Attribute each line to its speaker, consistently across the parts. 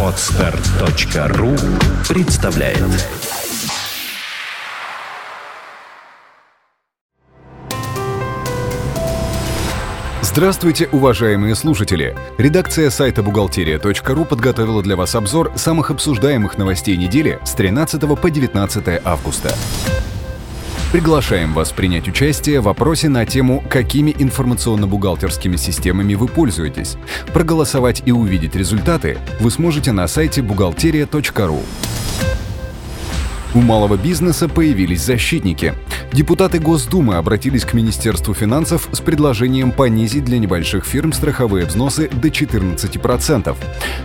Speaker 1: Отстар.ру представляет
Speaker 2: Здравствуйте, уважаемые слушатели! Редакция сайта бухгалтерия.ру подготовила для вас обзор самых обсуждаемых новостей недели с 13 по 19 августа. Приглашаем вас принять участие в вопросе на тему «Какими информационно-бухгалтерскими системами вы пользуетесь?». Проголосовать и увидеть результаты вы сможете на сайте бухгалтерия.ру. У малого бизнеса появились защитники. Депутаты Госдумы обратились к Министерству финансов с предложением понизить для небольших фирм страховые взносы до 14%.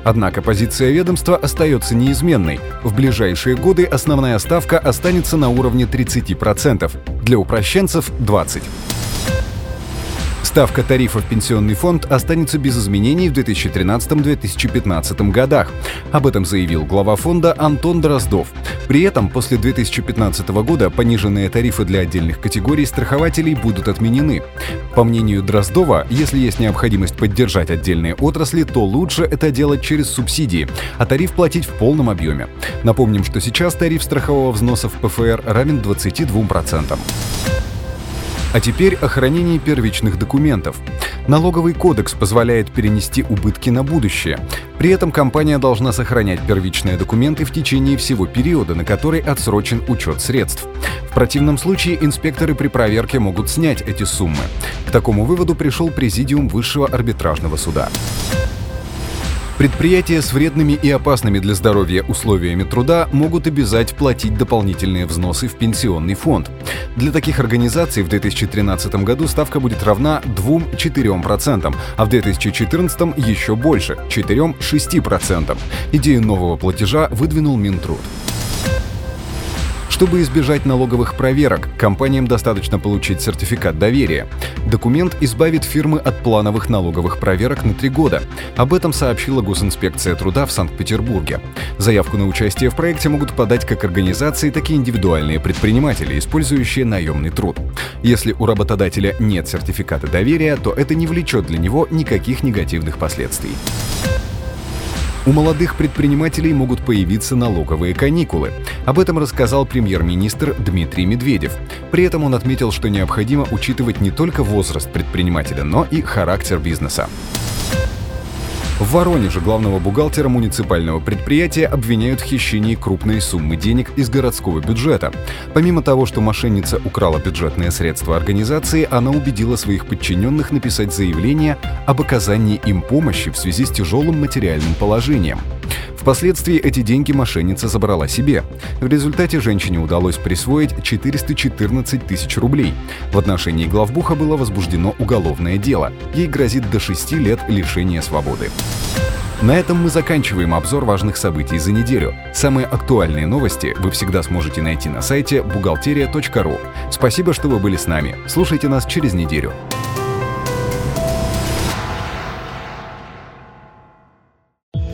Speaker 2: Однако позиция ведомства остается неизменной. В ближайшие годы основная ставка останется на уровне 30%, для упрощенцев – 20%. Ставка тарифа в пенсионный фонд останется без изменений в 2013-2015 годах. Об этом заявил глава фонда Антон Дроздов. При этом после 2015 года пониженные тарифы для отдельных категорий страхователей будут отменены. По мнению Дроздова, если есть необходимость поддержать отдельные отрасли, то лучше это делать через субсидии, а тариф платить в полном объеме. Напомним, что сейчас тариф страхового взноса в ПФР равен 22%. А теперь о хранении первичных документов. Налоговый кодекс позволяет перенести убытки на будущее. При этом компания должна сохранять первичные документы в течение всего периода, на который отсрочен учет средств. В противном случае инспекторы при проверке могут снять эти суммы. К такому выводу пришел Президиум Высшего арбитражного суда. Предприятия с вредными и опасными для здоровья условиями труда могут обязать платить дополнительные взносы в пенсионный фонд. Для таких организаций в 2013 году ставка будет равна 2-4%, а в 2014 еще больше – 4-6%. Идею нового платежа выдвинул Минтруд. Чтобы избежать налоговых проверок, компаниям достаточно получить сертификат доверия. Документ избавит фирмы от плановых налоговых проверок на три года. Об этом сообщила Госинспекция труда в Санкт-Петербурге. Заявку на участие в проекте могут подать как организации, так и индивидуальные предприниматели, использующие наемный труд. Если у работодателя нет сертификата доверия, то это не влечет для него никаких негативных последствий. У молодых предпринимателей могут появиться налоговые каникулы. Об этом рассказал премьер-министр Дмитрий Медведев. При этом он отметил, что необходимо учитывать не только возраст предпринимателя, но и характер бизнеса. В Воронеже главного бухгалтера муниципального предприятия обвиняют в хищении крупной суммы денег из городского бюджета. Помимо того, что мошенница украла бюджетные средства организации, она убедила своих подчиненных написать заявление об оказании им помощи в связи с тяжелым материальным положением. Впоследствии эти деньги мошенница забрала себе. В результате женщине удалось присвоить 414 тысяч рублей. В отношении главбуха было возбуждено уголовное дело. Ей грозит до 6 лет лишения свободы. На этом мы заканчиваем обзор важных событий за неделю. Самые актуальные новости вы всегда сможете найти на сайте бухгалтерия.ру. Спасибо, что вы были с нами. Слушайте нас через неделю.